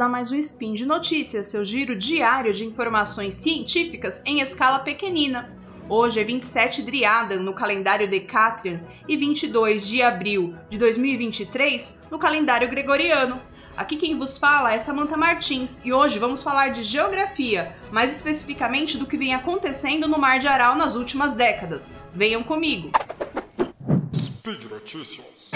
a mais um Spin de Notícias, seu giro diário de informações científicas em escala pequenina. Hoje é 27 Driadan no calendário Decatrian e 22 de abril de 2023 no calendário gregoriano. Aqui quem vos fala é Samantha Martins e hoje vamos falar de geografia, mais especificamente do que vem acontecendo no Mar de Aral nas últimas décadas. Venham comigo! Speed Notícias.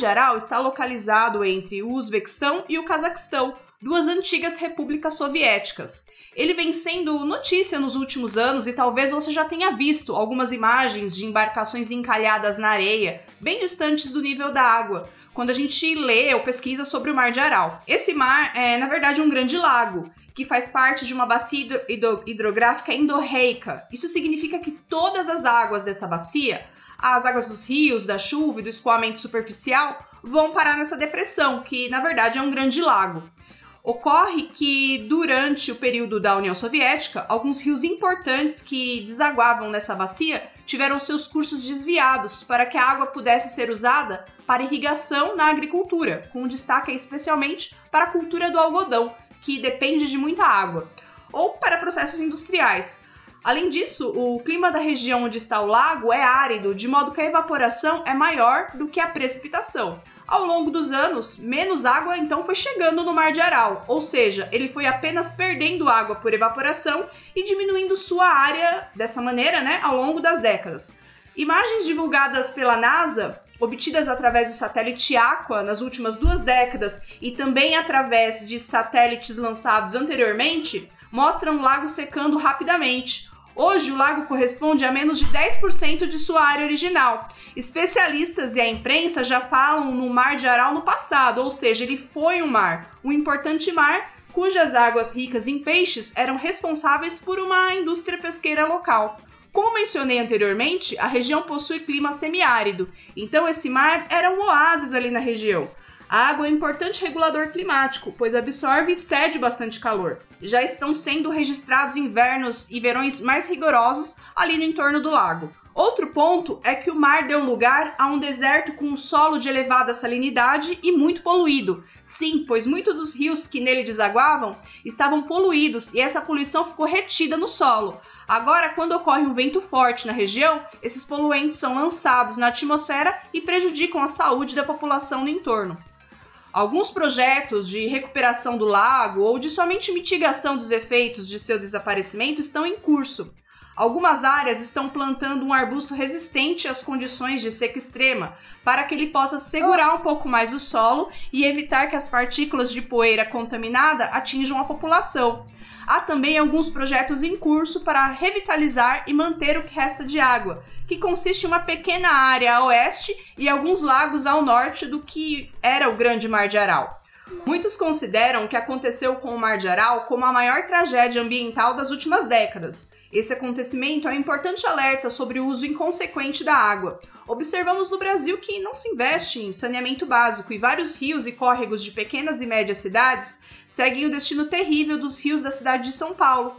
De Aral está localizado entre o Uzbequistão e o Cazaquistão, duas antigas repúblicas soviéticas. Ele vem sendo notícia nos últimos anos e talvez você já tenha visto algumas imagens de embarcações encalhadas na areia, bem distantes do nível da água, quando a gente lê ou pesquisa sobre o Mar de Aral. Esse mar é, na verdade, um grande lago que faz parte de uma bacia hidrográfica endorreica. Isso significa que todas as águas dessa bacia as águas dos rios, da chuva e do escoamento superficial vão parar nessa depressão, que na verdade é um grande lago. Ocorre que durante o período da União Soviética, alguns rios importantes que desaguavam nessa bacia tiveram seus cursos desviados para que a água pudesse ser usada para irrigação na agricultura, com destaque especialmente para a cultura do algodão, que depende de muita água, ou para processos industriais, Além disso, o clima da região onde está o lago é árido, de modo que a evaporação é maior do que a precipitação. Ao longo dos anos, menos água então foi chegando no Mar de Aral, ou seja, ele foi apenas perdendo água por evaporação e diminuindo sua área dessa maneira, né, ao longo das décadas. Imagens divulgadas pela NASA, obtidas através do satélite Aqua nas últimas duas décadas e também através de satélites lançados anteriormente, mostram o lago secando rapidamente, Hoje, o lago corresponde a menos de 10% de sua área original. Especialistas e a imprensa já falam no Mar de Aral no passado, ou seja, ele foi um mar, um importante mar cujas águas ricas em peixes eram responsáveis por uma indústria pesqueira local. Como mencionei anteriormente, a região possui clima semiárido, então esse mar era um oásis ali na região. A água é um importante regulador climático, pois absorve e cede bastante calor. Já estão sendo registrados invernos e verões mais rigorosos ali no entorno do lago. Outro ponto é que o mar deu lugar a um deserto com um solo de elevada salinidade e muito poluído. Sim, pois muitos dos rios que nele desaguavam estavam poluídos e essa poluição ficou retida no solo. Agora, quando ocorre um vento forte na região, esses poluentes são lançados na atmosfera e prejudicam a saúde da população no entorno. Alguns projetos de recuperação do lago ou de somente mitigação dos efeitos de seu desaparecimento estão em curso. Algumas áreas estão plantando um arbusto resistente às condições de seca extrema, para que ele possa segurar um pouco mais o solo e evitar que as partículas de poeira contaminada atinjam a população. Há também alguns projetos em curso para revitalizar e manter o que resta de água, que consiste em uma pequena área a oeste e alguns lagos ao norte do que era o Grande Mar de Aral. Muitos consideram o que aconteceu com o Mar de Aral como a maior tragédia ambiental das últimas décadas. Esse acontecimento é um importante alerta sobre o uso inconsequente da água. Observamos no Brasil que não se investe em saneamento básico e vários rios e córregos de pequenas e médias cidades seguem o destino terrível dos rios da cidade de São Paulo.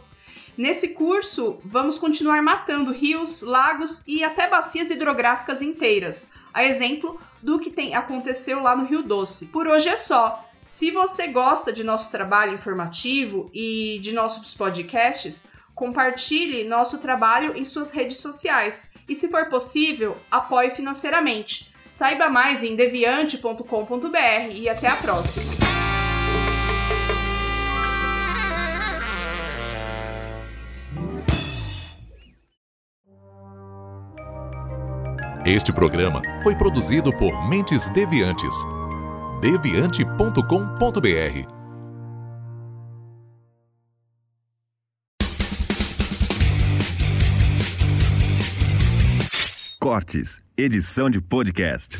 Nesse curso, vamos continuar matando rios, lagos e até bacias hidrográficas inteiras, a exemplo do que tem aconteceu lá no Rio Doce. Por hoje é só. Se você gosta de nosso trabalho informativo e de nossos podcasts, Compartilhe nosso trabalho em suas redes sociais e, se for possível, apoie financeiramente. Saiba mais em deviante.com.br e até a próxima! Este programa foi produzido por Mentes Deviantes. deviante.com.br Cortes, edição de podcast.